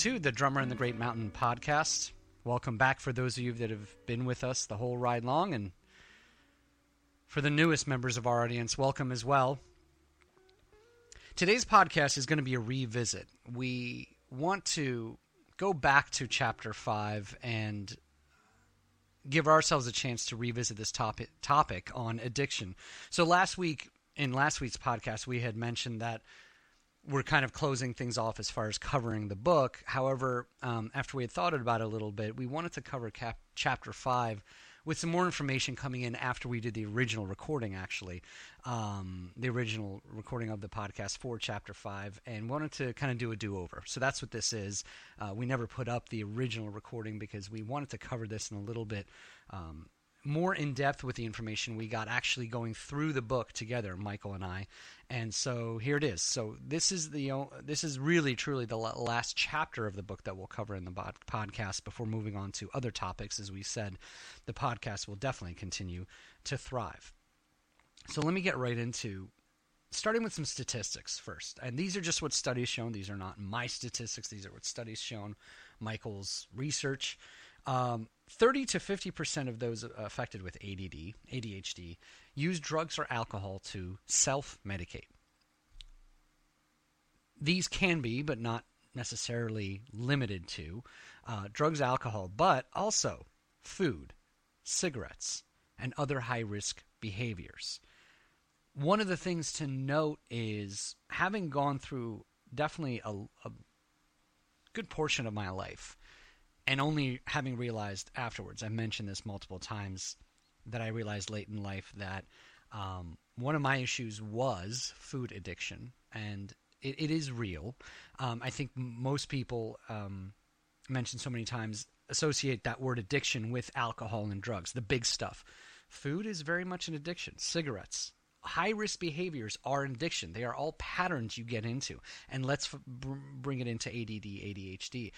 To the Drummer and the Great Mountain podcast. Welcome back for those of you that have been with us the whole ride long, and for the newest members of our audience, welcome as well. Today's podcast is going to be a revisit. We want to go back to chapter 5 and give ourselves a chance to revisit this topic topic on addiction. So last week in last week's podcast we had mentioned that we're kind of closing things off as far as covering the book. However, um, after we had thought about it a little bit, we wanted to cover cap- chapter five with some more information coming in after we did the original recording, actually, um, the original recording of the podcast for chapter five, and wanted to kind of do a do over. So that's what this is. Uh, we never put up the original recording because we wanted to cover this in a little bit. Um, more in depth with the information we got actually going through the book together, Michael and I. And so here it is. So this is the this is really truly the last chapter of the book that we'll cover in the podcast before moving on to other topics. As we said, the podcast will definitely continue to thrive. So let me get right into starting with some statistics first. And these are just what studies shown. These are not my statistics. These are what studies shown. Michael's research. Um, 30 to 50% of those affected with ADD, ADHD, use drugs or alcohol to self medicate. These can be, but not necessarily limited to, uh, drugs, alcohol, but also food, cigarettes, and other high risk behaviors. One of the things to note is having gone through definitely a, a good portion of my life and only having realized afterwards, I mentioned this multiple times, that I realized late in life that um, one of my issues was food addiction, and it, it is real. Um, I think most people um, mentioned so many times associate that word addiction with alcohol and drugs, the big stuff. Food is very much an addiction. Cigarettes, high risk behaviors are an addiction. They are all patterns you get into. And let's f- bring it into ADD, ADHD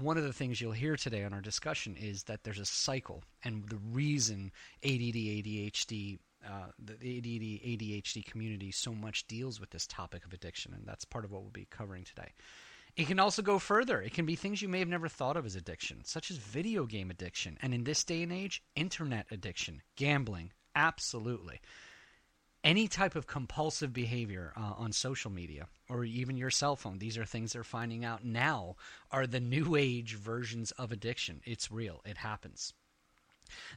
one of the things you'll hear today on our discussion is that there's a cycle, and the reason ADD, ADHD, uh, the ADD, ADHD community so much deals with this topic of addiction, and that's part of what we'll be covering today. It can also go further. It can be things you may have never thought of as addiction, such as video game addiction, and in this day and age, internet addiction, gambling. Absolutely any type of compulsive behavior uh, on social media or even your cell phone these are things they're finding out now are the new age versions of addiction. It's real. It happens.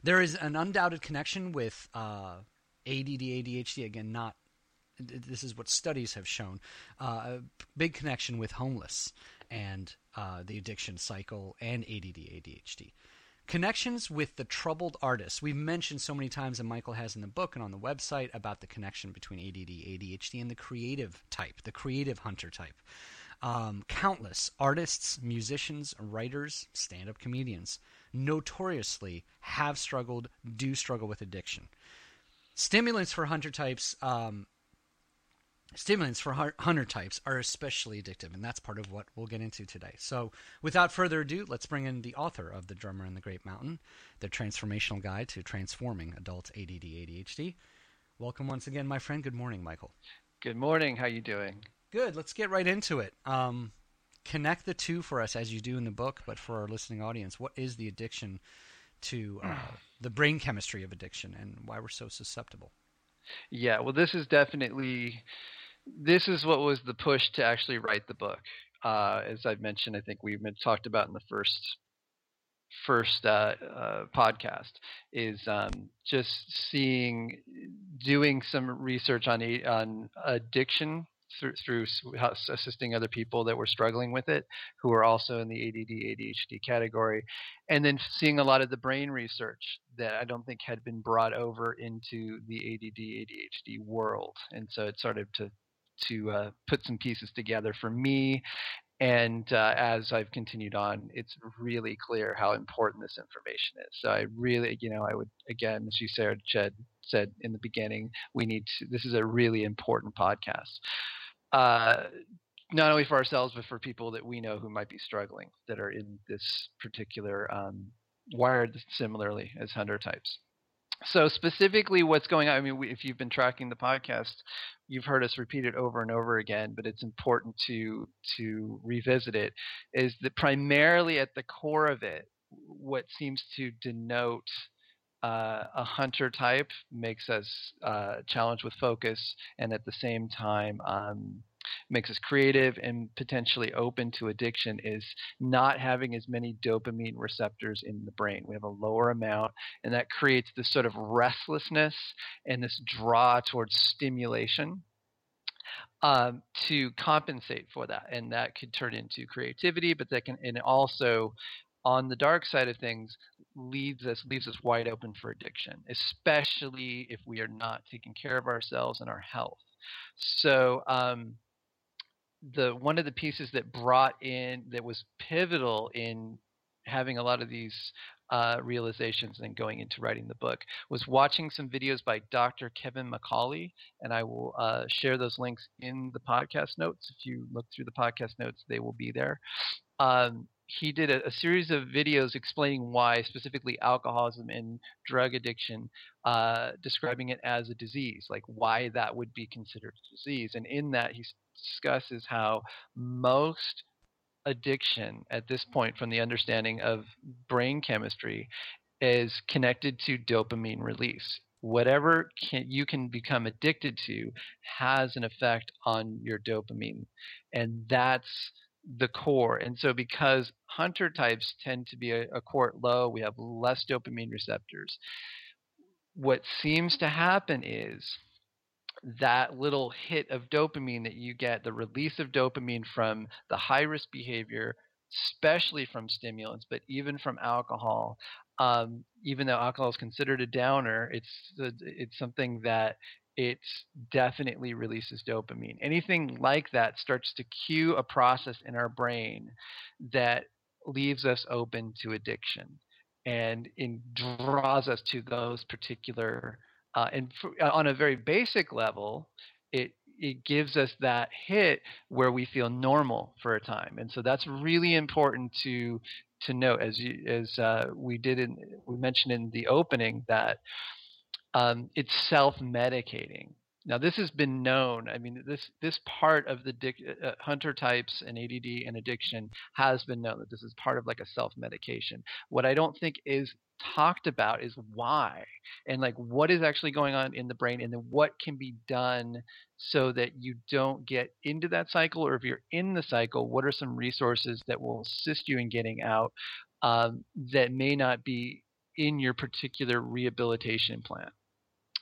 There is an undoubted connection with uh, add adhd again not this is what studies have shown. Uh, a big connection with homeless and uh, the addiction cycle and add adhd connections with the troubled artists. We've mentioned so many times, and Michael has in the book and on the website about the connection between ADD, ADHD, and the creative type, the creative hunter type. Um, countless artists, musicians, writers, stand up comedians notoriously have struggled, do struggle with addiction. Stimulants for hunter types um, Stimulants for hunter types are especially addictive, and that's part of what we'll get into today. So, without further ado, let's bring in the author of The Drummer and the Great Mountain, the transformational guide to transforming adult ADD ADHD. Welcome once again, my friend. Good morning, Michael. Good morning. How are you doing? Good. Let's get right into it. Um, connect the two for us as you do in the book, but for our listening audience, what is the addiction to uh, the brain chemistry of addiction and why we're so susceptible? Yeah, well, this is definitely this is what was the push to actually write the book. Uh, as I've mentioned, I think we've talked about in the first first uh, uh, podcast is um, just seeing doing some research on on addiction through, through assisting other people that were struggling with it who are also in the ADD ADHD category and then seeing a lot of the brain research that I don't think had been brought over into the ADD ADHD world and so it started to to uh, put some pieces together for me. And uh, as I've continued on, it's really clear how important this information is. So I really, you know, I would again, as you said, Jed said in the beginning, we need to. This is a really important podcast, uh, not only for ourselves but for people that we know who might be struggling that are in this particular um, wired similarly as hunter types so specifically what's going on i mean if you've been tracking the podcast you've heard us repeat it over and over again but it's important to to revisit it is that primarily at the core of it what seems to denote uh, a hunter type makes us uh, challenged with focus and at the same time um, makes us creative and potentially open to addiction is not having as many dopamine receptors in the brain. We have a lower amount, and that creates this sort of restlessness and this draw towards stimulation. Um, to compensate for that, and that could turn into creativity, but that can, and also on the dark side of things leaves us leaves us wide open for addiction, especially if we are not taking care of ourselves and our health. So um, the one of the pieces that brought in that was pivotal in having a lot of these uh, realizations and going into writing the book was watching some videos by Dr. Kevin McCauley, and I will uh, share those links in the podcast notes. If you look through the podcast notes, they will be there. Um, he did a, a, series of videos explaining why, specifically alcoholism and drug addiction, uh, describing it as a disease, like why that would be considered a disease. And in that, he discusses how most addiction at this point, from the understanding of brain chemistry, is connected to dopamine release. Whatever can, you can become addicted to has an effect on your dopamine. And that's the core. And so, because hunter types tend to be a, a quart low, we have less dopamine receptors. What seems to happen is that little hit of dopamine that you get, the release of dopamine from the high risk behavior, especially from stimulants, but even from alcohol. Um, even though alcohol is considered a downer, it's it's something that it definitely releases dopamine. Anything like that starts to cue a process in our brain that leaves us open to addiction and in, draws us to those particular uh, and for, uh, on a very basic level, it it gives us that hit where we feel normal for a time, and so that's really important to to note. As you, as uh, we did in we mentioned in the opening that um, it's self medicating. Now, this has been known. I mean, this this part of the dic- uh, uh hunter types and ADD and addiction has been known that this is part of like a self medication. What I don't think is talked about is why and like what is actually going on in the brain and then what can be done so that you don't get into that cycle or if you're in the cycle what are some resources that will assist you in getting out um, that may not be in your particular rehabilitation plan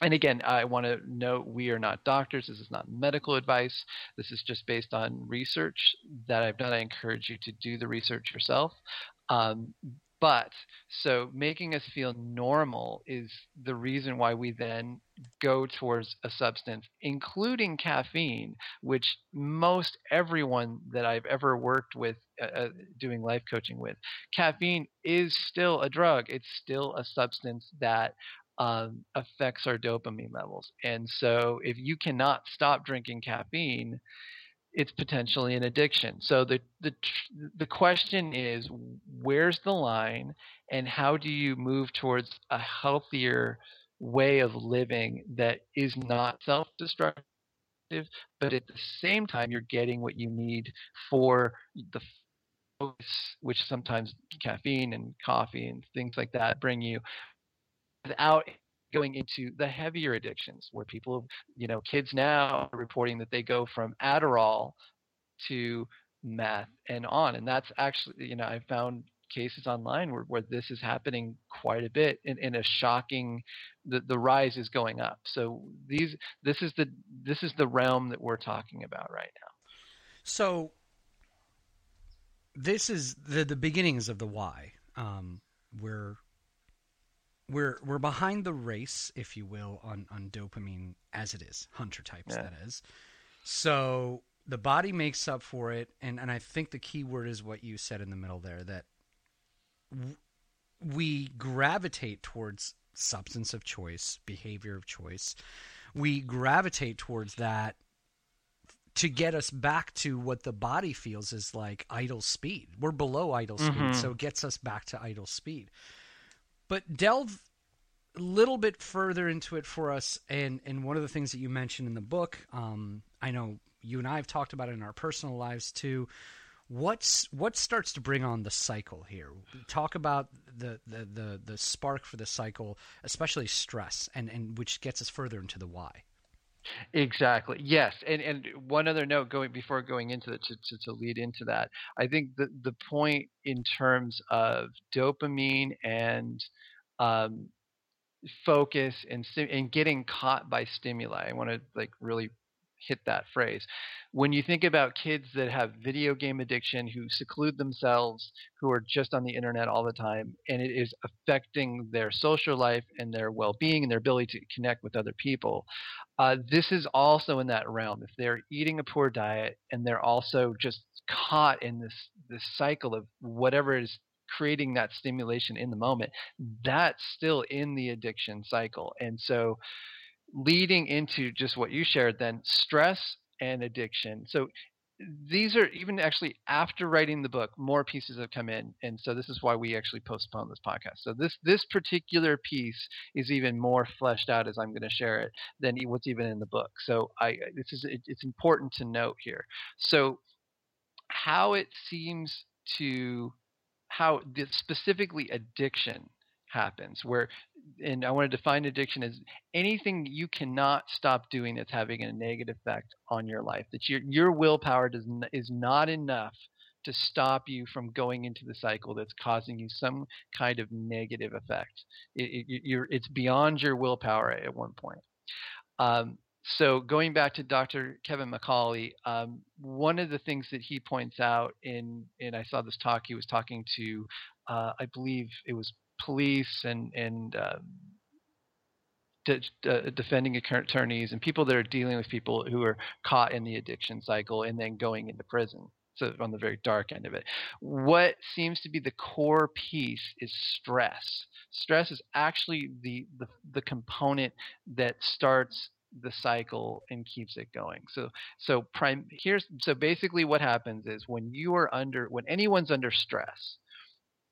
and again, I want to note we are not doctors. This is not medical advice. This is just based on research that I've done. I encourage you to do the research yourself. Um, but so making us feel normal is the reason why we then go towards a substance, including caffeine, which most everyone that I've ever worked with uh, uh, doing life coaching with, caffeine is still a drug. It's still a substance that um, affects our dopamine levels. And so if you cannot stop drinking caffeine, it's potentially an addiction. So the the the question is where's the line and how do you move towards a healthier way of living that is not self-destructive but at the same time you're getting what you need for the focus which sometimes caffeine and coffee and things like that bring you without going into the heavier addictions where people, you know, kids now are reporting that they go from Adderall to meth and on. And that's actually, you know, I found cases online where, where this is happening quite a bit in, in a shocking the, the rise is going up so these this is the this is the realm that we're talking about right now so this is the the beginnings of the why um, we're we're we're behind the race, if you will, on on dopamine as it is, hunter types yeah. that is. So the body makes up for it, and and I think the key word is what you said in the middle there that w- we gravitate towards substance of choice, behavior of choice. We gravitate towards that to get us back to what the body feels is like idle speed. We're below idle mm-hmm. speed, so it gets us back to idle speed but delve a little bit further into it for us. And and one of the things that you mentioned in the book, um, I know you and I have talked about it in our personal lives too. What's what starts to bring on the cycle here? Talk about the, the, the, the spark for the cycle, especially stress, and, and which gets us further into the why. Exactly. Yes. And and one other note going before going into it to, to, to, lead into that, I think the the point in terms of dopamine and um, focus and and getting caught by stimuli. I want to like really hit that phrase. When you think about kids that have video game addiction, who seclude themselves, who are just on the internet all the time, and it is affecting their social life and their well being and their ability to connect with other people, uh, this is also in that realm. If they're eating a poor diet and they're also just caught in this this cycle of whatever is creating that stimulation in the moment, that's still in the addiction cycle. And so leading into just what you shared then stress and addiction. So these are even actually after writing the book more pieces have come in and so this is why we actually postponed this podcast. So this this particular piece is even more fleshed out as i'm going to share it than what's even in the book. So i this is it's important to note here. So how it seems to how specifically addiction happens where and I want to define addiction as anything you cannot stop doing that's having a negative effect on your life. That your your willpower does is not enough to stop you from going into the cycle that's causing you some kind of negative effect. It, it, it's beyond your willpower at one point. Um, so going back to Dr. Kevin McCauley, um, one of the things that he points out in, and I saw this talk, he was talking to, uh, I believe it was police and and uh, de- de- defending attorneys and people that are dealing with people who are caught in the addiction cycle and then going into prison. So on the very dark end of it, what seems to be the core piece is stress. Stress is actually the the, the component that starts the cycle and keeps it going. So so prime here's so basically what happens is when you are under when anyone's under stress,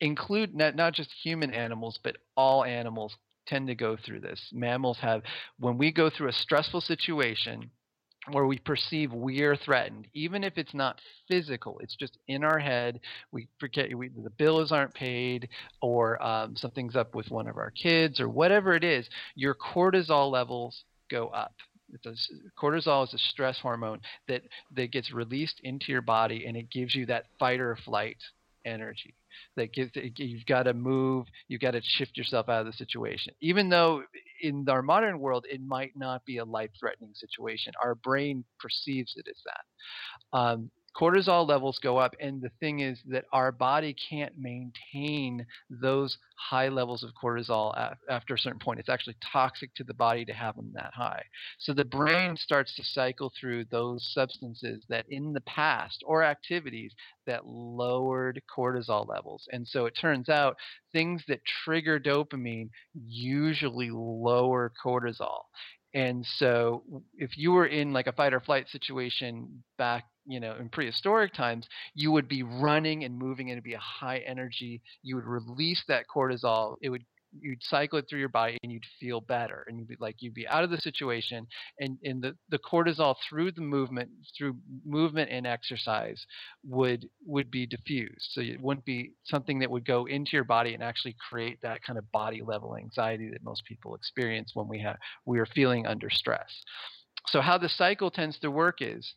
include not, not just human animals, but all animals tend to go through this. Mammals have, when we go through a stressful situation where we perceive we are threatened, even if it's not physical, it's just in our head. We forget we, the bills aren't paid, or um, something's up with one of our kids, or whatever it is. Your cortisol levels go up. A, cortisol is a stress hormone that that gets released into your body, and it gives you that fight or flight energy that gives you've got to move, you've got to shift yourself out of the situation. Even though in our modern world it might not be a life-threatening situation, our brain perceives it as that. Um, cortisol levels go up and the thing is that our body can't maintain those high levels of cortisol after a certain point. It's actually toxic to the body to have them that high. So the brain starts to cycle through those substances that in the past or activities that lowered cortisol levels. And so it turns out things that trigger dopamine usually lower cortisol. And so if you were in like a fight or flight situation back, you know, in prehistoric times, you would be running and moving and it'd be a high energy. You would release that cortisol. It would you'd cycle it through your body and you'd feel better and you'd be like you'd be out of the situation and, and the, the cortisol through the movement through movement and exercise would would be diffused so it wouldn't be something that would go into your body and actually create that kind of body level anxiety that most people experience when we have we are feeling under stress so how the cycle tends to work is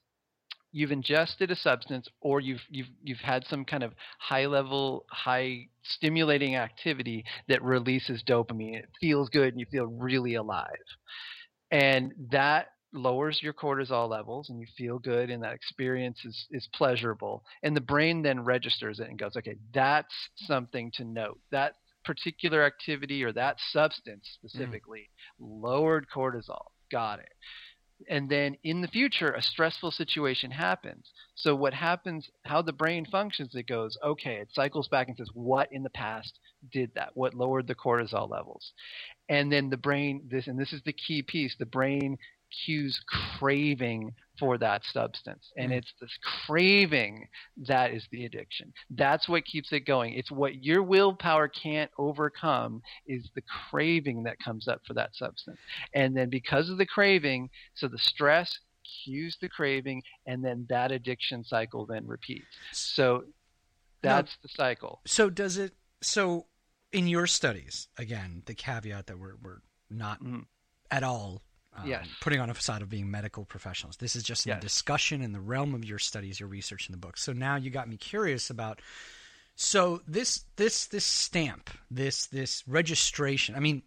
you've ingested a substance or you've you've you've had some kind of high level high stimulating activity that releases dopamine. It feels good and you feel really alive. And that lowers your cortisol levels and you feel good and that experience is, is pleasurable. And the brain then registers it and goes okay that's something to note. That particular activity or that substance mm. specifically mm. lowered cortisol. Got it and then in the future a stressful situation happens. So what happens how the brain functions it goes okay it cycles back and says what in the past did that? What lowered the cortisol levels? And then the brain this and this is the key piece the brain cues craving for that substance. And mm. it's this craving that is the addiction. That's what keeps it going. It's what your willpower can't overcome is the craving that comes up for that substance. And then because of the craving, so the stress cues the craving and then that addiction cycle then repeats. So that's now, the cycle. So does it so in your studies, again, the caveat that we're we're not mm. at all um, yes. putting on a facade of being medical professionals. This is just yes. discussion in the realm of your studies, your research in the book. So now you got me curious about. So this this this stamp, this this registration. I mean,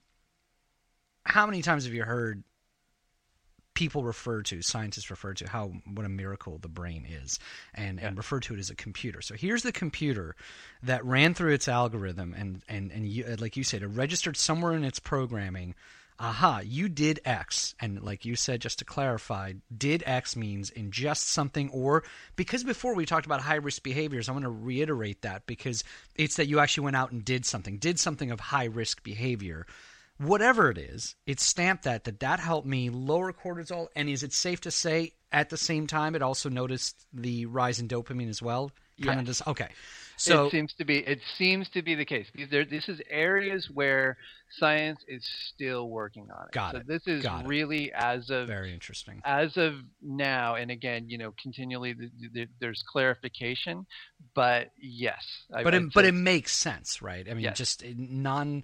how many times have you heard people refer to scientists refer to how what a miracle the brain is and yeah. and refer to it as a computer so here's the computer that ran through its algorithm and and and you, like you said it registered somewhere in its programming aha, you did X. And like you said, just to clarify, did X means ingest something or because before we talked about high risk behaviors, I want to reiterate that because it's that you actually went out and did something, did something of high risk behavior. Whatever it is, it's stamped that that that helped me lower cortisol. And is it safe to say at the same time it also noticed the rise in dopamine as well? Kind yes. of just okay. So it seems to be it seems to be the case. There, this is areas where science is still working on it. Got so it. this is Got really it. as of very interesting. As of now, and again, you know, continually the, the, there's clarification, but yes, but it, but it makes sense, right? I mean, yes. just uh, non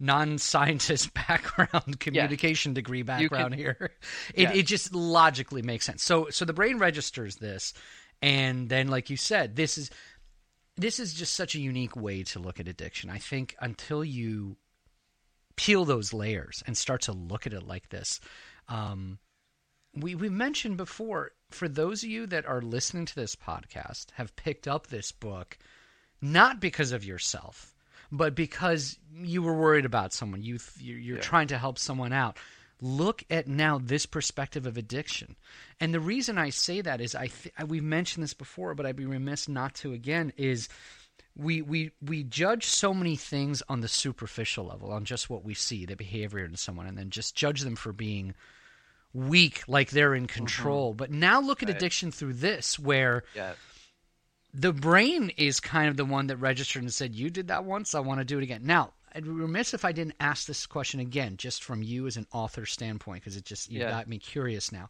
non-scientist background communication yes. degree background can, here it, yes. it just logically makes sense so so the brain registers this and then like you said this is this is just such a unique way to look at addiction. I think until you peel those layers and start to look at it like this, um, we we mentioned before for those of you that are listening to this podcast have picked up this book not because of yourself, but because you were worried about someone. You you're yeah. trying to help someone out look at now this perspective of addiction. And the reason I say that is I th- we've mentioned this before, but I'd be remiss not to again is we we we judge so many things on the superficial level, on just what we see, the behavior in someone, and then just judge them for being weak, like they're in control. Mm-hmm. But now look at right. addiction through this, where yeah. the brain is kind of the one that registered and said, "You did that once, I want to do it again." Now I'd be remiss if I didn't ask this question again, just from you as an author standpoint, because it just you yeah. got me curious now.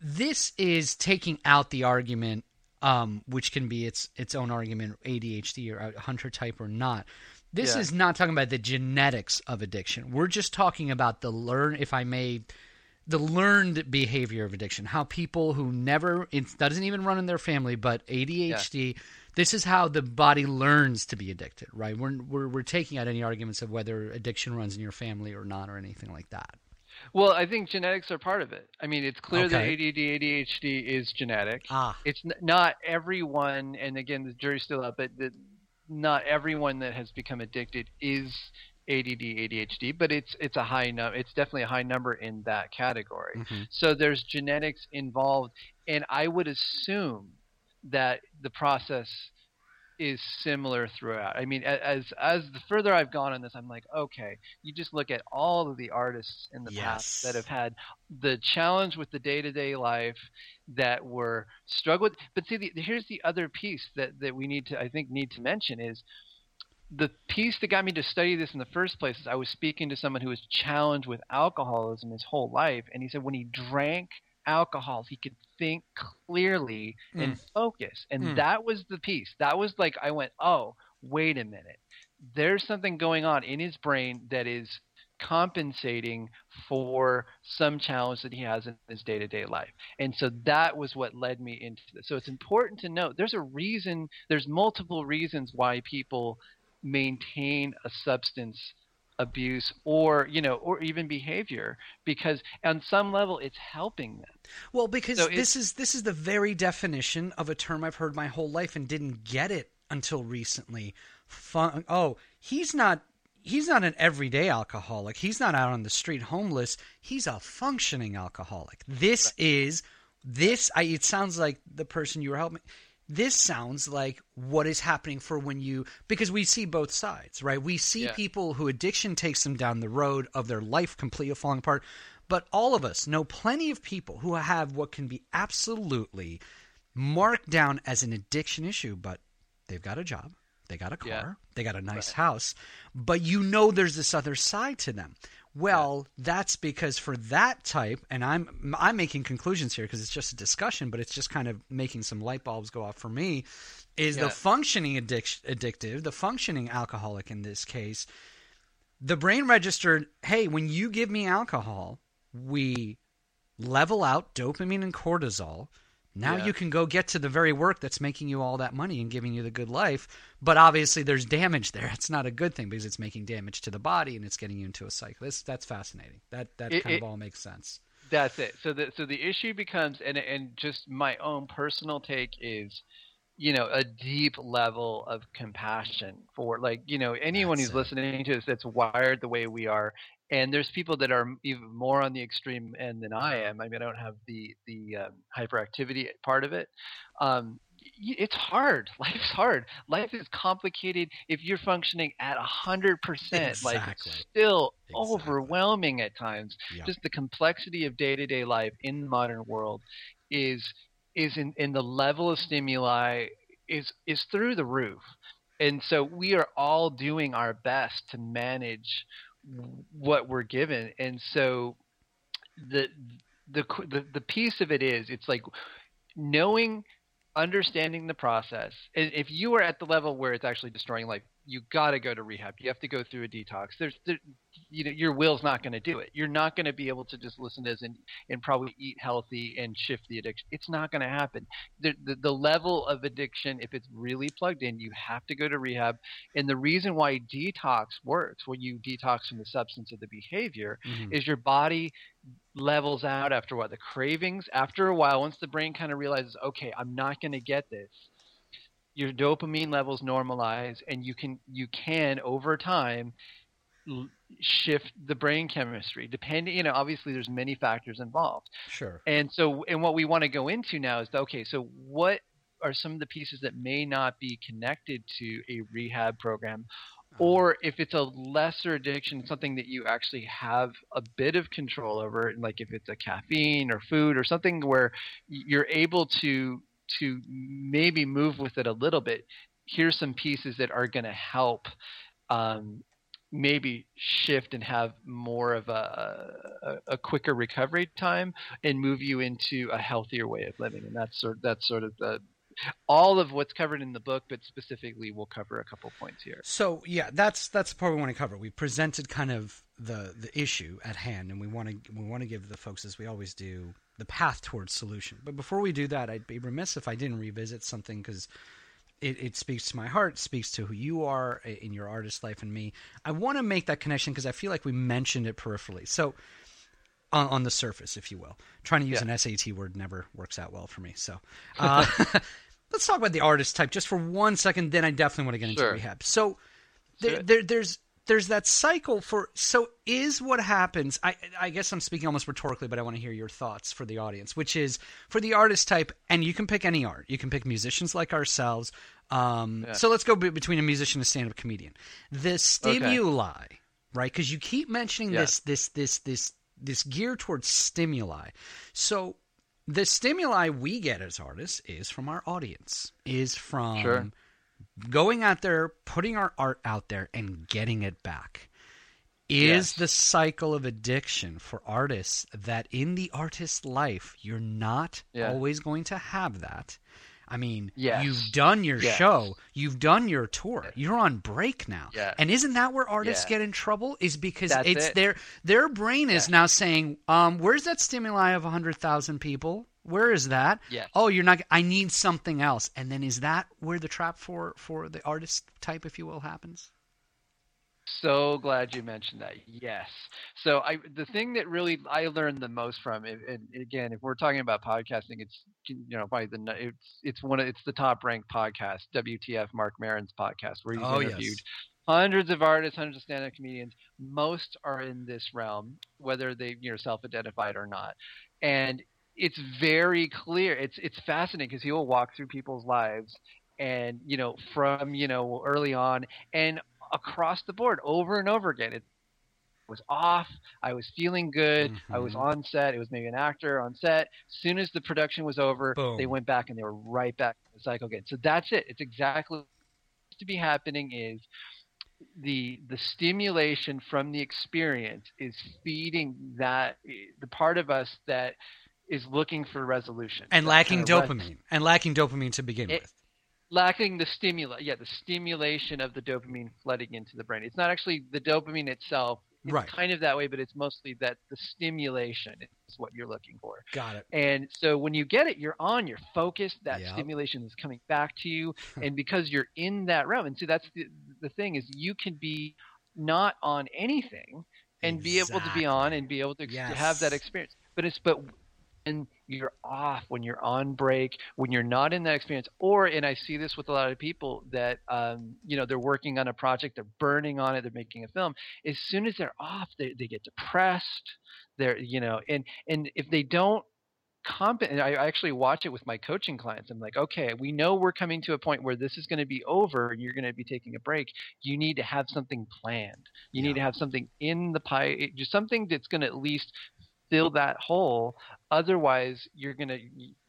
This is taking out the argument, um, which can be its its own argument, ADHD or hunter type or not. This yeah. is not talking about the genetics of addiction. We're just talking about the learn, if I may, the learned behavior of addiction. How people who never it doesn't even run in their family, but ADHD. Yeah this is how the body learns to be addicted, right? We're, we're, we're taking out any arguments of whether addiction runs in your family or not or anything like that. Well, I think genetics are part of it. I mean, it's clear that ADD, ADHD is genetic. Ah, It's n- not everyone, and again, the jury's still out, but the, not everyone that has become addicted is ADD, ADHD, but it's it's a high number. It's definitely a high number in that category. mhm. So there's genetics involved, and I would assume that the process is similar throughout. I mean, as as the further I've gone on this, I'm like, okay, you just look at all of the artists in the past that have had the challenge with the day to day life that were struggled. But see, the, here's the other piece that that we need to, I think, need to mention is the piece that got me to study this in the first place is I was speaking to someone who was challenged with alcoholism his whole life, and he said when he drank alcohol, he could think clearly and focus, and Mm. that was the piece. That was like I went, oh, wait a minute, there's something going on in his brain that is compensating for some challenge that he has in his day-to-day life. And so that was what led me into this. So it's important to note there's a reason there's multiple reasons why people maintain a substance abuse or you know or even behavior because on some level it's helping them Well, because So this is this is the very definition of a term I've heard my whole life and didn't get it until recently. Fun- oh, he's not he's not an everyday alcoholic. He's not out on the street homeless. He's a functioning alcoholic. This is this I it sounds like the person you were helping this sounds like what is happening for when you because we see both sides, right? We see Yeah. people who addiction takes them down the road of their life completely falling apart. But all of us know plenty of people who have what can be absolutely marked down as an addiction issue, but they've got a job, they got a car, Yeah. they got a nice house, but you know there's this other side to them. Well, that's because for that type, and I'm I'm making conclusions here because it's just a discussion, but it's just kind of making some light bulbs go off for me. Is Yeah. the functioning addic- addictive, the functioning alcoholic in this case, the brain registered, hey, when you give me alcohol, we level out dopamine and cortisol. Now Yeah. you can go get to the very work that's making you all that money and giving you the good life. But obviously, there's damage there. It's not a good thing because it's making damage to the body and it's getting you into a cycle. This, that's fascinating. That that It- kind it- of all makes sense. That's it. So the so the issue becomes, and and just my own personal take is, you know, a deep level of compassion for like you know anyone That's who's it. listening to us that's wired the way we are. And there's people that are even more on the extreme end than I am. I mean, I don't have the the um, hyperactivity part of it. Um, it's hard. Life's hard. Life is complicated. If you're functioning at a hundred percent, like is still Exactly. overwhelming at times Yeah. just the complexity of day-to-day life in the modern world is is in, in the level of stimuli is is through the roof and so we are all doing our best to manage what we're given. And so the the the, the piece of it is it's like knowing understanding the process. And if you are at the level where it's actually destroying life you got to go to rehab. You have to go through a detox. There's there, you know your will's not going to do it. You're not going to be able to just listen to this and, and probably eat healthy and shift the addiction. It's not going to happen. The, the, the level of addiction if it's really plugged in you have to go to rehab. And the reason why detox works when you detox from the substance of the behavior Mhm. is your body levels out after what the cravings after a while once the brain kind of realizes okay i'm not going to get this your dopamine levels normalize and you can you can over time l- shift the brain chemistry depending you know obviously there's many factors involved. Sure. and so and what we want to go into now is okay so what are some of the pieces that may not be connected to a rehab program? Uh-huh. Or if it's a lesser addiction something that you actually have a bit of control over like if it's a caffeine or food or something where you're able to to maybe move with it a little bit here's some pieces that are going to help um, maybe shift and have more of a, a, a quicker recovery time and move you into a healthier way of living and that's sort that's sort of the all of what's covered in the book but specifically we'll cover a couple points here So yeah, that's that's the part we want to cover. We presented kind of the the issue at hand, and we want to we want to give the folks, as we always do, the path towards solution. But before we do that, I'd be remiss if I didn't revisit something because it, it speaks to my heart, speaks to who you are in your artist life and me. I want to make that connection because I feel like we mentioned it peripherally. So on, on the surface, if you will. Trying to use yeah. an SAT word never works out well for me. So uh, let's talk about the artist type just for one second. Then I definitely want to get into sure. rehab. So there, there, there's there's that cycle for so is what happens I, I guess i'm speaking almost rhetorically but i want to hear your thoughts for the audience which is for the artist type and you can pick any art you can pick musicians like ourselves um, yeah. so let's go between a musician and a stand-up comedian the stimuli okay. right because you keep mentioning yeah. this this this this this gear towards stimuli so the stimuli we get as artists is from our audience is from sure going out there, putting our art out there, and getting it back is yes. the cycle of addiction for artists that in the artist's life you're not yeah. always going to have that. I mean, yes. you've done your yes. show, you've done your tour, you're on break now, and isn't that where artists get in trouble? Is because That's it's it. their their brain is now saying, um, "Where's that stimuli of hundred thousand people? Where is that? Yeah. Oh, you're not. I need something else. And then is that where the trap for for the artist type, if you will, happens? So glad you mentioned that. Yes. So I the thing that really I learned the most from, and again, if we're talking about podcasting, it's you know probably the it's it's one of it's the top ranked podcast, WTF Marc Maron's podcast, where he's oh, interviewed yes. hundreds of artists, hundreds of stand-up comedians. Most are in this realm, whether they you know self-identified or not, and it's very clear. It's it's fascinating because he will walk through people's lives and you know from you know early on and across the board over and over again. It was off. I was feeling good. Mm-hmm. I was mm-hmm. on set. It was maybe an actor on set. As soon as the production was over, Boom. they went back and they were right back in the cycle again. So that's it. It's exactly to be happening is the the stimulation from the experience is feeding that the part of us that is looking for resolution. And lacking dopamine. And lacking dopamine to begin it, with. lacking the stimulus yeah the stimulation of the dopamine flooding into the brain. It's not actually the dopamine itself. It's right. kind of that way but it's mostly that the stimulation is what you're looking for. Got it. And so when you get it you're on you're focused that yep. stimulation is coming back to you. And because you're in that realm and so that's the, the thing is you can be not on anything and exactly. be able to be on and be able to yes. have that experience. But it's but you're off, when you're on break, when you're not in that experience, or and I see this with a lot of people that um, you know they're working on a project, they're burning on it, they're making a film. As soon as they're off, they they get depressed. They're you know, and and if they don't comp and I actually watch it with my coaching clients. I'm like, okay, we know we're coming to a point where this is going to be over and you're going to be taking a break. You need to have something planned. You yeah. need to have something in the pie, just something that's going to at least fill that hole. Otherwise, you're gonna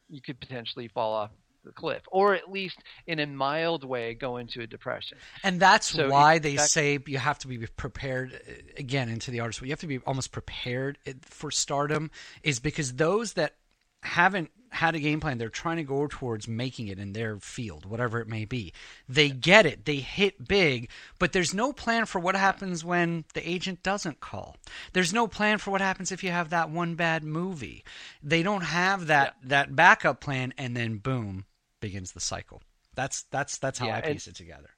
you could potentially fall off the cliff, or at least in a mild way go into a depression. And that's so why they say you have to be prepared. Uh, again, into the artist, you have to be almost prepared for stardom, is because those that haven't had a game plan. They're trying to go towards making it in their field, whatever it may be. They get it. They hit big, but there's no plan for what happens when the agent doesn't call. There's no plan for what happens if you have that one bad movie. They don't have that yeah. that backup plan and then boom, begins the cycle. That's that's that's how yeah, I piece it together.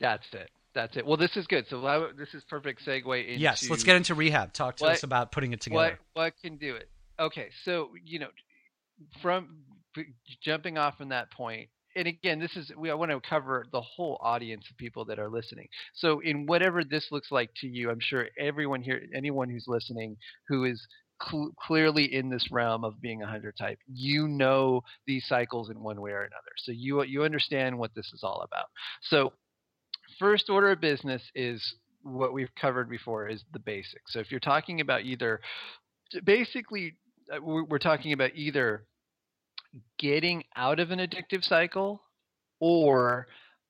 That's it. That's it. Well, this is good. So this is perfect segue into Yes, let's get into rehab. Talk to what, us about putting it together. What what can do it? Okay, so you know from jumping off from that point and again this is we I want to cover the whole audience of people that are listening. So in whatever this looks like to you i'm sure everyone here anyone who's listening who is cl- clearly in this realm of being a hunter type you know these cycles in one way or another. So you you understand what this is all about. So first order of business is what we've covered before is the basics. So if you're talking about either basically we're talking about either getting out of an addictive cycle or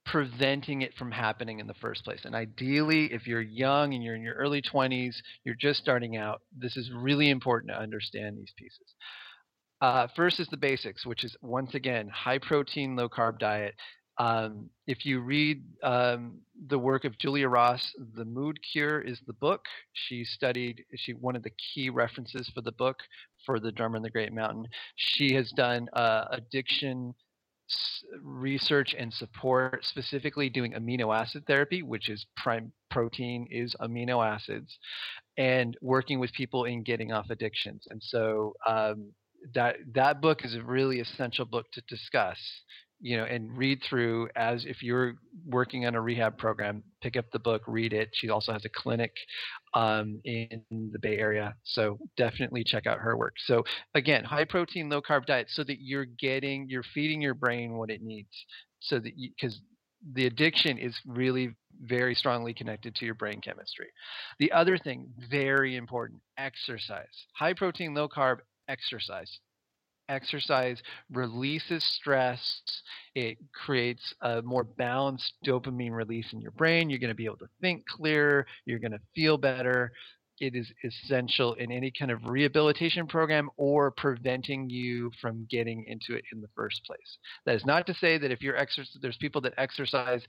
preventing it from happening in the first place. And ideally, if you're young and you're in your early 20s, you're just starting out, this is really important to understand these pieces. Uh, first is the basics, which is once again high protein, low carb diet. Um, if you read um, the work of Julia Ross, The Mood Cure is the book. She studied, she one of the key references for the book for The Drummer and the Great Mountain. She has done uh, addiction research and support specifically doing amino acid therapy which is prime protein is amino acids and working with people in getting off addictions and so um, that that book is a really essential book to discuss you know and read through as if you're working on a rehab program pick up the book read it. She also has a clinic um, in the bay area so definitely check out her work. So again high protein low carb diet so that you're getting you're feeding your brain what it needs so that because the addiction is really very strongly connected to your brain chemistry. The other thing very important exercise. High protein low carb exercise exercise releases stress. It creates a more balanced dopamine release in your brain. You're going to be able to think clearer. You're going to feel better. It is essential in any kind of rehabilitation program or preventing you from getting into it in the first place. That is not to say that if you're there's people that exercise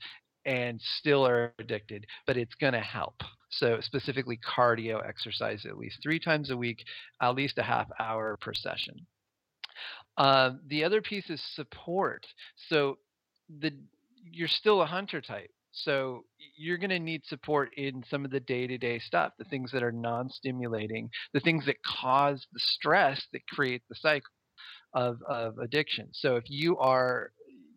and still are addicted, but it's going to help. So, specifically, cardio exercise at least three times a week, at least a half hour per session. Uh, the other piece is support. So the you're still a hunter type. So you're going to need support in some of the day-to-day stuff, the things that are non-stimulating, the things that cause the stress that create the cycle of of addiction. So if you are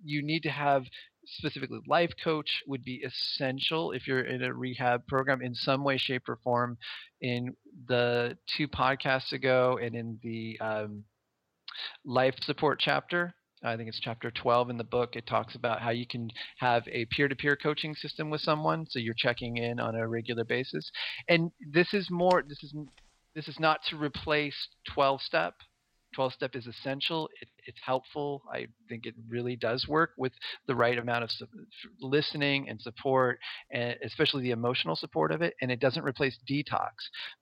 you need to have specifically life coach would be essential if you're in a rehab program in some way shape or form in the two podcasts ago and in the um, life support chapter. I think it's chapter 12 in the book. It talks about how you can have a peer to peer coaching system with someone. So you're checking in on a regular basis. And this is more, this is, this is not to replace 12 step 12 step is essential. It, it's helpful. I think it really does work with the right amount of su- listening and support, and especially the emotional support of it. And it doesn't replace detox,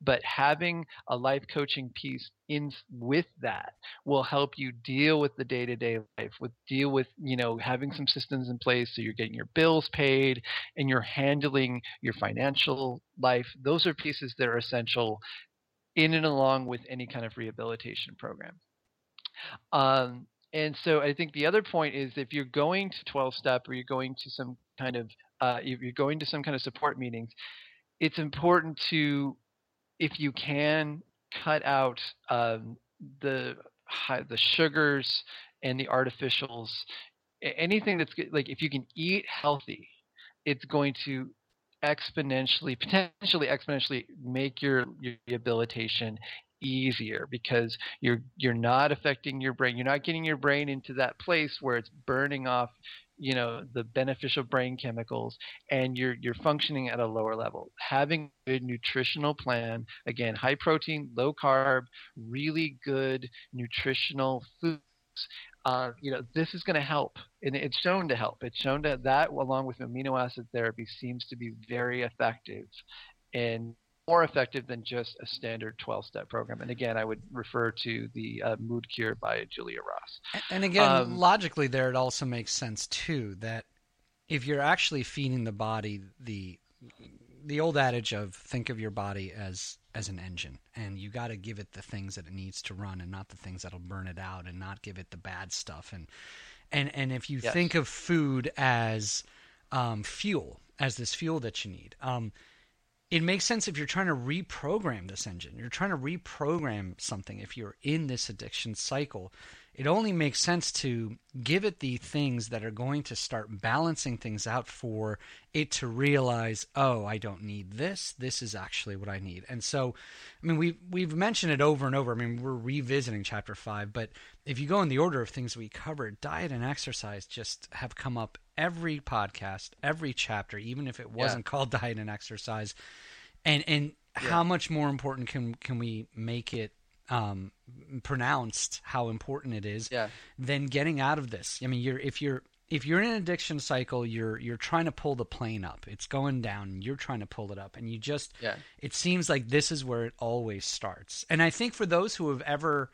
but having a life coaching piece in with that will help you deal with the day to day life, with deal with you know having some systems in place so you're getting your bills paid and you're handling your financial life. Those are pieces that are essential in and along with any kind of rehabilitation program. Um, and so I think the other point is if you're going to 12 step or you're going to some kind of uh, you're going to some kind of support meetings, it's important to, if you can, cut out um, the the sugars and the artificials. Anything that's like if you can eat healthy, it's going to exponentially, potentially exponentially make your, your rehabilitation easier because you're you're not affecting your brain. You're not getting your brain into that place where it's burning off, you know, the beneficial brain chemicals and you're you're functioning at a lower level. Having a good nutritional plan, again, high protein, low carb, really good nutritional foods uh, you know, this is going to help, and it's shown to help. It's shown that that, along with amino acid therapy, seems to be very effective, and more effective than just a standard 12-step program. And again, I would refer to the uh, Mood Cure by Julia Ross. And again, um, logically, there it also makes sense too that if you're actually feeding the body the the old adage of think of your body as as an engine and you got to give it the things that it needs to run and not the things that'll burn it out and not give it the bad stuff and and and if you yes. think of food as um, fuel as this fuel that you need um, it makes sense if you're trying to reprogram this engine you're trying to reprogram something if you're in this addiction cycle it only makes sense to give it the things that are going to start balancing things out for it to realize, oh, I don't need this. This is actually what I need. And so, I mean, we've we've mentioned it over and over. I mean, we're revisiting chapter five, but if you go in the order of things we covered, diet and exercise just have come up every podcast, every chapter, even if it wasn't yeah. called diet and exercise. And and yeah. how much more important can can we make it um, pronounced how important it is, yeah. then getting out of this. I mean, you're if you're if you're in an addiction cycle, you're you're trying to pull the plane up. It's going down. You're trying to pull it up, and you just yeah. It seems like this is where it always starts. And I think for those who have ever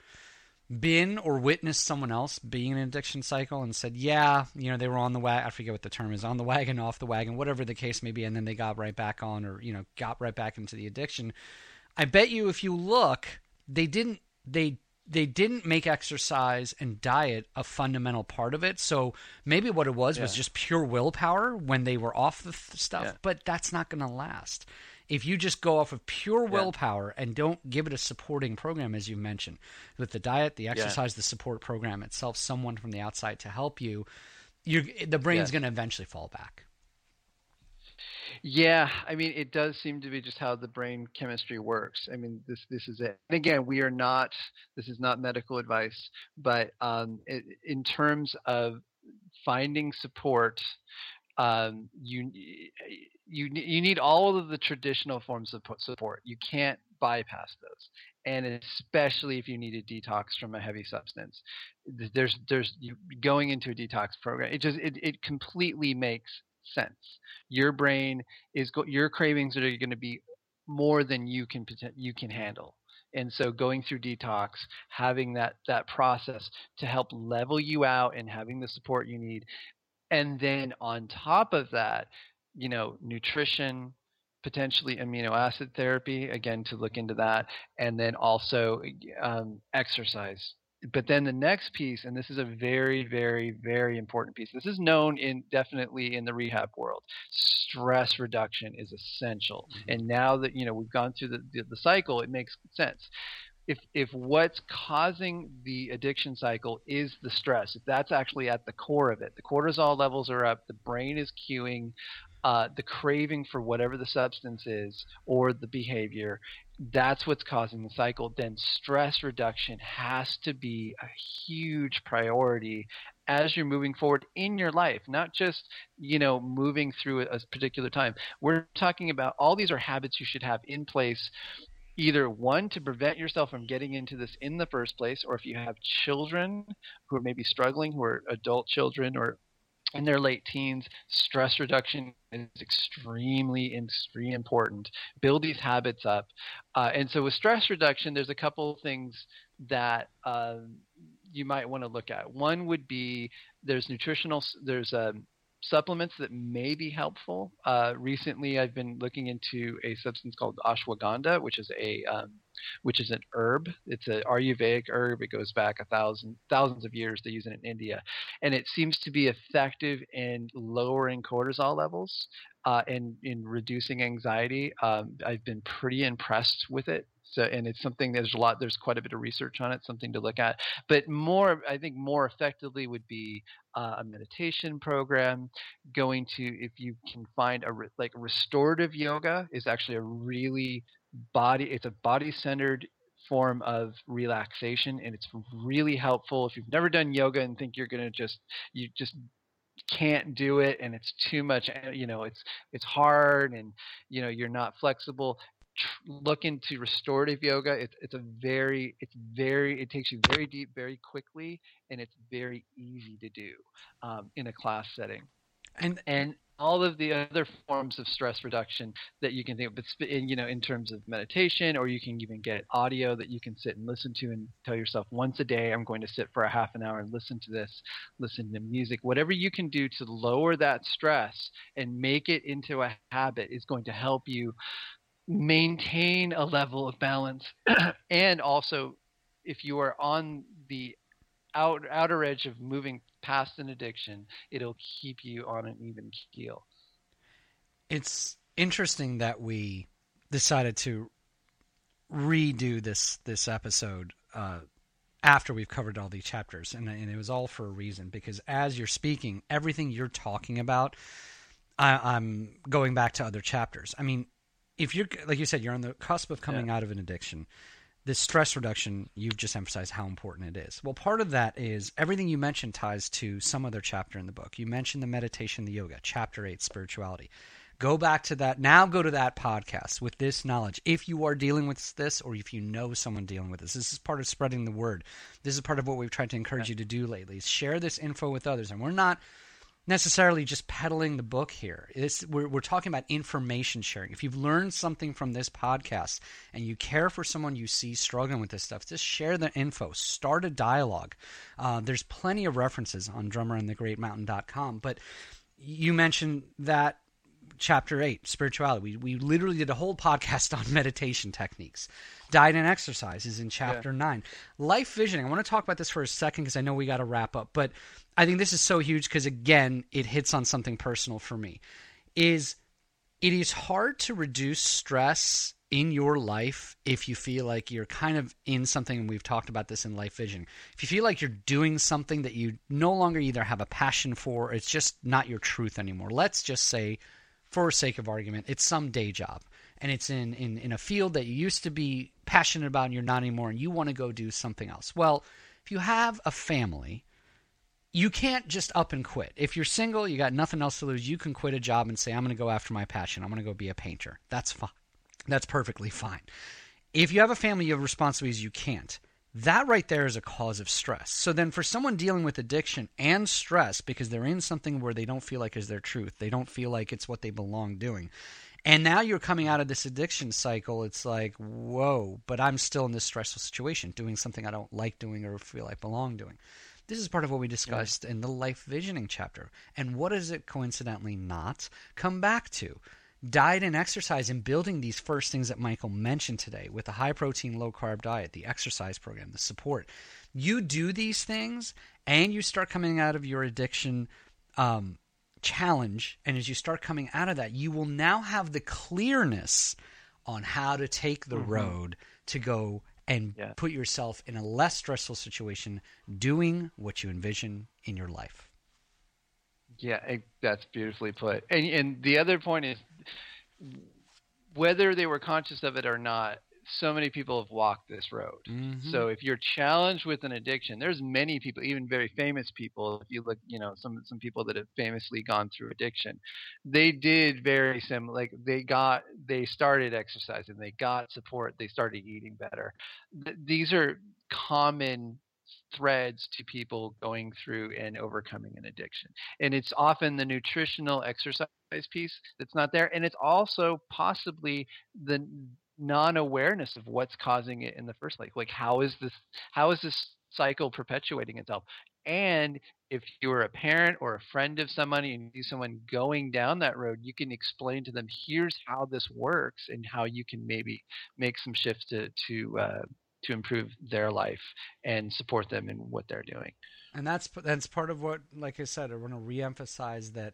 been or witnessed someone else being in an addiction cycle and said, yeah, you know, they were on the wagon, I forget what the term is, on the wagon, off the wagon, whatever the case may be, and then they got right back on or, you know, got right back into the addiction. I bet you if you look, they didn't they they didn't make exercise and diet a fundamental part of it. So maybe what it was was just pure willpower when they were off the th- stuff, Yeah. but that's not going to last. If you just go off of pure willpower and don't give it a supporting program, as you mentioned, with the diet, the exercise, the support program itself, someone from the outside to help you, you the brain's Yes. going to eventually fall back. Yeah, I mean, it does seem to be just how the brain chemistry works. I mean, this this is it. And again, we are not. This is not medical advice, but um, it, in terms of finding support, um, you you you need all of the traditional forms of support. You can't bypass those, and especially if you need a detox from a heavy substance. There's there's going into a detox program. It just it, it completely makes sense. Your brain is go- your cravings are going to be more than you can you can handle. And so going through detox, having that that process to help level you out and having the support you need and then on top of that, you know, nutrition, potentially amino acid therapy, again to look into that, and then also um, exercise. But then the next piece, and this is a very, very, very important piece. This is known in definitely in the rehab world. Stress reduction is essential, and now that you know we've gone through the, the, the cycle, it makes sense if if what's causing the addiction cycle is the stress, if that's actually at the core of it, the cortisol levels are up, the brain is cueing, uh, the craving for whatever the substance is or the behavior, that's what's causing the cycle. Then stress reduction has to be a huge priority as you're moving forward in your life, not just you know moving through a particular time. We're talking about all these are habits you should have in place either one to prevent yourself from getting into this in the first place or if you have children who are maybe struggling who are adult children or in their late teens stress reduction is extremely extremely important. Build these habits up. Uh, and so with stress reduction there's a couple of things that um, you might want to look at. One would be there's nutritional there's um, supplements that may be helpful. Uh, recently, I've been looking into a substance called ashwagandha, which is a um, which is an herb. It's an Ayurvedic herb. It goes back a thousand thousands of years. They use it in India, and it seems to be effective in lowering cortisol levels uh, and in reducing anxiety. Um, I've been pretty impressed with it. So, and it's something there's a lot, there's quite a bit of research on it, something to look at. But more, I think, more effectively would be uh, a meditation program. Going to, if you can find a re- like restorative yoga is actually a really body, it's a body centered form of relaxation, and it's really helpful if you've never done yoga and think you're gonna just you just can't do it and it's too much you know it's it's hard and you know you're not flexible look into restorative yoga. It's it's a very it's very it takes you very deep very quickly and it's very easy to do um, in a class setting. And and all of the other forms of stress reduction that you can think of, but in, you know, in terms of meditation, or you can even get audio that you can sit and listen to and tell yourself once a day, I'm going to sit for a half an hour and listen to this, listen to music, whatever you can do to lower that stress and make it into a habit is going to help you maintain a level of balance. And also if you are on the out, outer edge of moving past an addiction it'll keep you on an even keel. It's interesting that we decided to redo this this episode uh, after we've covered all these chapters. And, and it was all for a reason because as you're speaking everything you're talking about I, i'm going back to other chapters. I mean if you're like you said you're on the cusp of coming Yeah. out of an addiction this stress reduction you've just emphasized how important it is. Well part of that is everything you mentioned ties to some other chapter in the book. You mentioned the meditation the yoga chapter 8 spirituality. Go back to that. Now go to that podcast with this knowledge. If you are dealing with this or if you know someone dealing with this this is part of spreading the word. This is part of what we've tried to encourage you to do lately is share this info with others. And we're not necessarily just peddling the book here. It's, we're, we're talking about information sharing. If you've learned something from this podcast and you care for someone you see struggling with this stuff, just share the info. Start a dialogue. Uh, there's plenty of references on drummerandthegreatmountain.com. But you mentioned that chapter 8, spirituality. We, we literally did a whole podcast on meditation techniques. Diet and exercise is in chapter yeah. 9. Life visioning, I want to talk about this for a second because I know we got to wrap up, but I think this is so huge because, again, it hits on something personal for me. Is it is hard to reduce stress in your life if you feel like you're kind of in something and we've talked about this in life vision if you feel like you're doing something that you no longer either have a passion for or it's just not your truth anymore let's just say for sake of argument it's some day job and it's in, in, in a field that you used to be passionate about and you're not anymore and you want to go do something else well if you have a family you can't just up and quit. If you're single, you got nothing else to lose, you can quit a job and say, I'm going to go after my passion. I'm going to go be a painter. That's fine. That's perfectly fine. If you have a family, you have responsibilities, you can't. That right there is a cause of stress. So then, for someone dealing with addiction and stress because they're in something where they don't feel like is their truth, they don't feel like it's what they belong doing, and now you're coming out of this addiction cycle, it's like, whoa, but I'm still in this stressful situation, doing something I don't like doing or feel like belong doing. This is part of what we discussed yeah. in the life visioning chapter. And what does it coincidentally not come back to? diet and exercise and building these first things that Michael mentioned today with the high protein, low carb diet, the exercise program, the support. You do these things and you start coming out of your addiction um, challenge. And as you start coming out of that, you will now have the clearness on how to take the mm-hmm. road to go and yeah. put yourself in a less stressful situation doing what you envision in your life. Yeah, that's beautifully put. And and the other point is whether they were conscious of it or not, so many people have walked this road. Mm-hmm. So if you're challenged with an addiction, there's many people, even very famous people. If you look, you know, some some people that have famously gone through addiction, they did very similar. Like they got, they started exercising, they got support, they started eating better. Th- these are common threads to people going through and overcoming an addiction. And it's often the nutritional exercise piece that's not there. And it's also possibly the non-awareness of what's causing it in the first place. Like how is this how is this cycle perpetuating itself? And if you're a parent or a friend of somebody and you see someone going down that road, you can explain to them, here's how this works and how you can maybe make some shifts to to uh, to improve their life and support them in what they're doing. And that's that's part of what, like I said, I want to reemphasize that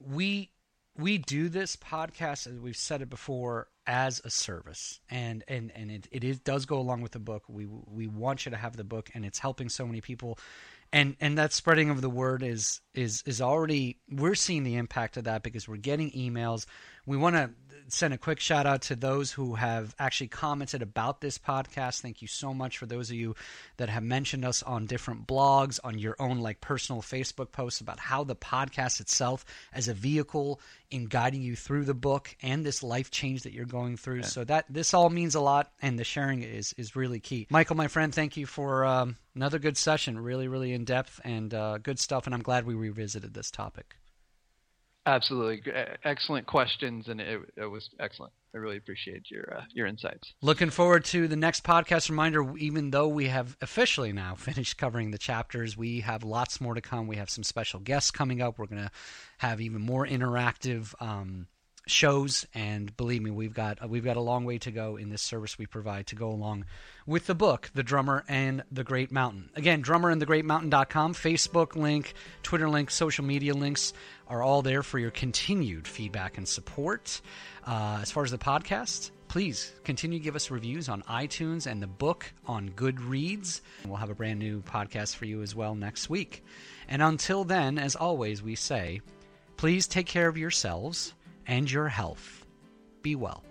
we we do this podcast as we've said it before as a service. And and and it, it is does go along with the book. We we want you to have the book and it's helping so many people. And and that spreading of the word is is is already we're seeing the impact of that because we're getting emails. We want to send a quick shout out to those who have actually commented about this podcast. Thank you so much for those of you that have mentioned us on different blogs, on your own like personal Facebook posts about how the podcast itself as a vehicle in guiding you through the book and this life change that you're going through. Yeah. So that this all means a lot, and the sharing is is really key. Michael, my friend, thank you for um, another good session. Really, really in depth and uh, good stuff. And I'm glad we revisited this topic. Absolutely, excellent questions, and it, it was excellent. I really appreciate your uh, your insights. Looking forward to the next podcast. Reminder: even though we have officially now finished covering the chapters, we have lots more to come. We have some special guests coming up. We're going to have even more interactive. Um, shows and believe me we've got we've got a long way to go in this service we provide to go along with the book the drummer and the great mountain. Again drummer and the great mountain.com facebook link twitter link social media links are all there for your continued feedback and support. Uh, as far as the podcast please continue to give us reviews on itunes and the book on goodreads. We'll have a brand new podcast for you as well next week. And until then as always we say please take care of yourselves and your health. Be well.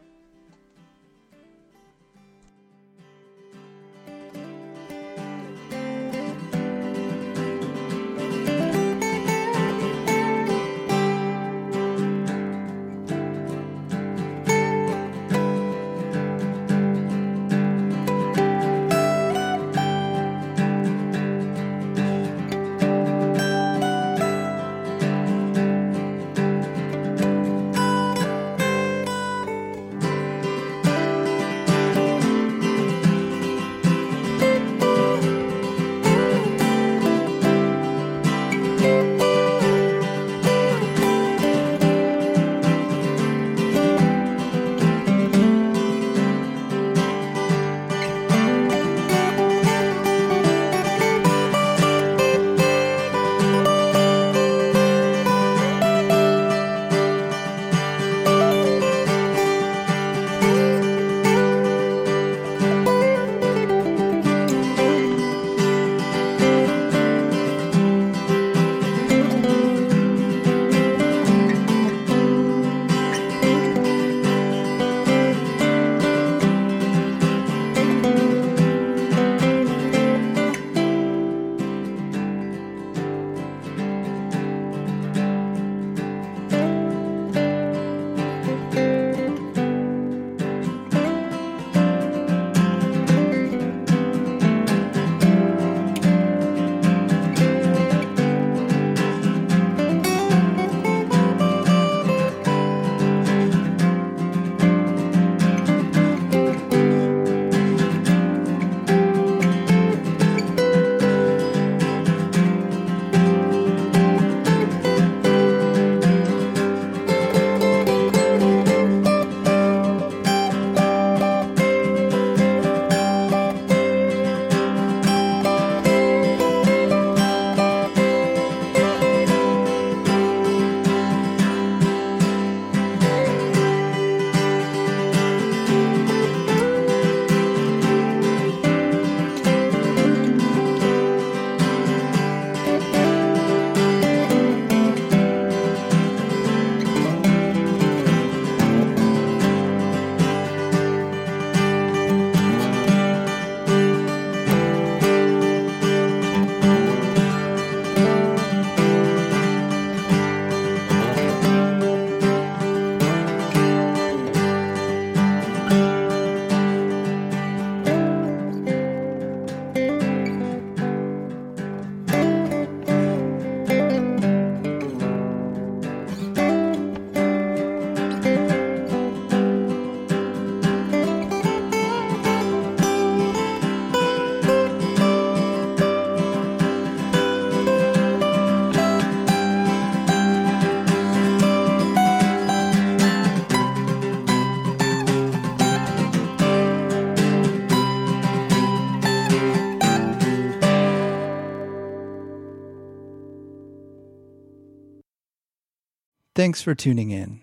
Thanks for tuning in.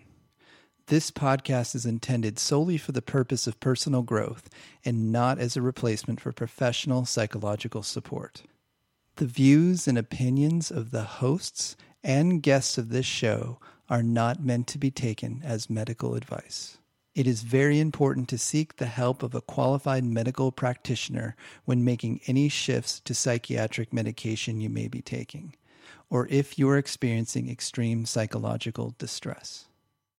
This podcast is intended solely for the purpose of personal growth and not as a replacement for professional psychological support. The views and opinions of the hosts and guests of this show are not meant to be taken as medical advice. It is very important to seek the help of a qualified medical practitioner when making any shifts to psychiatric medication you may be taking, or if you are experiencing extreme psychological distress.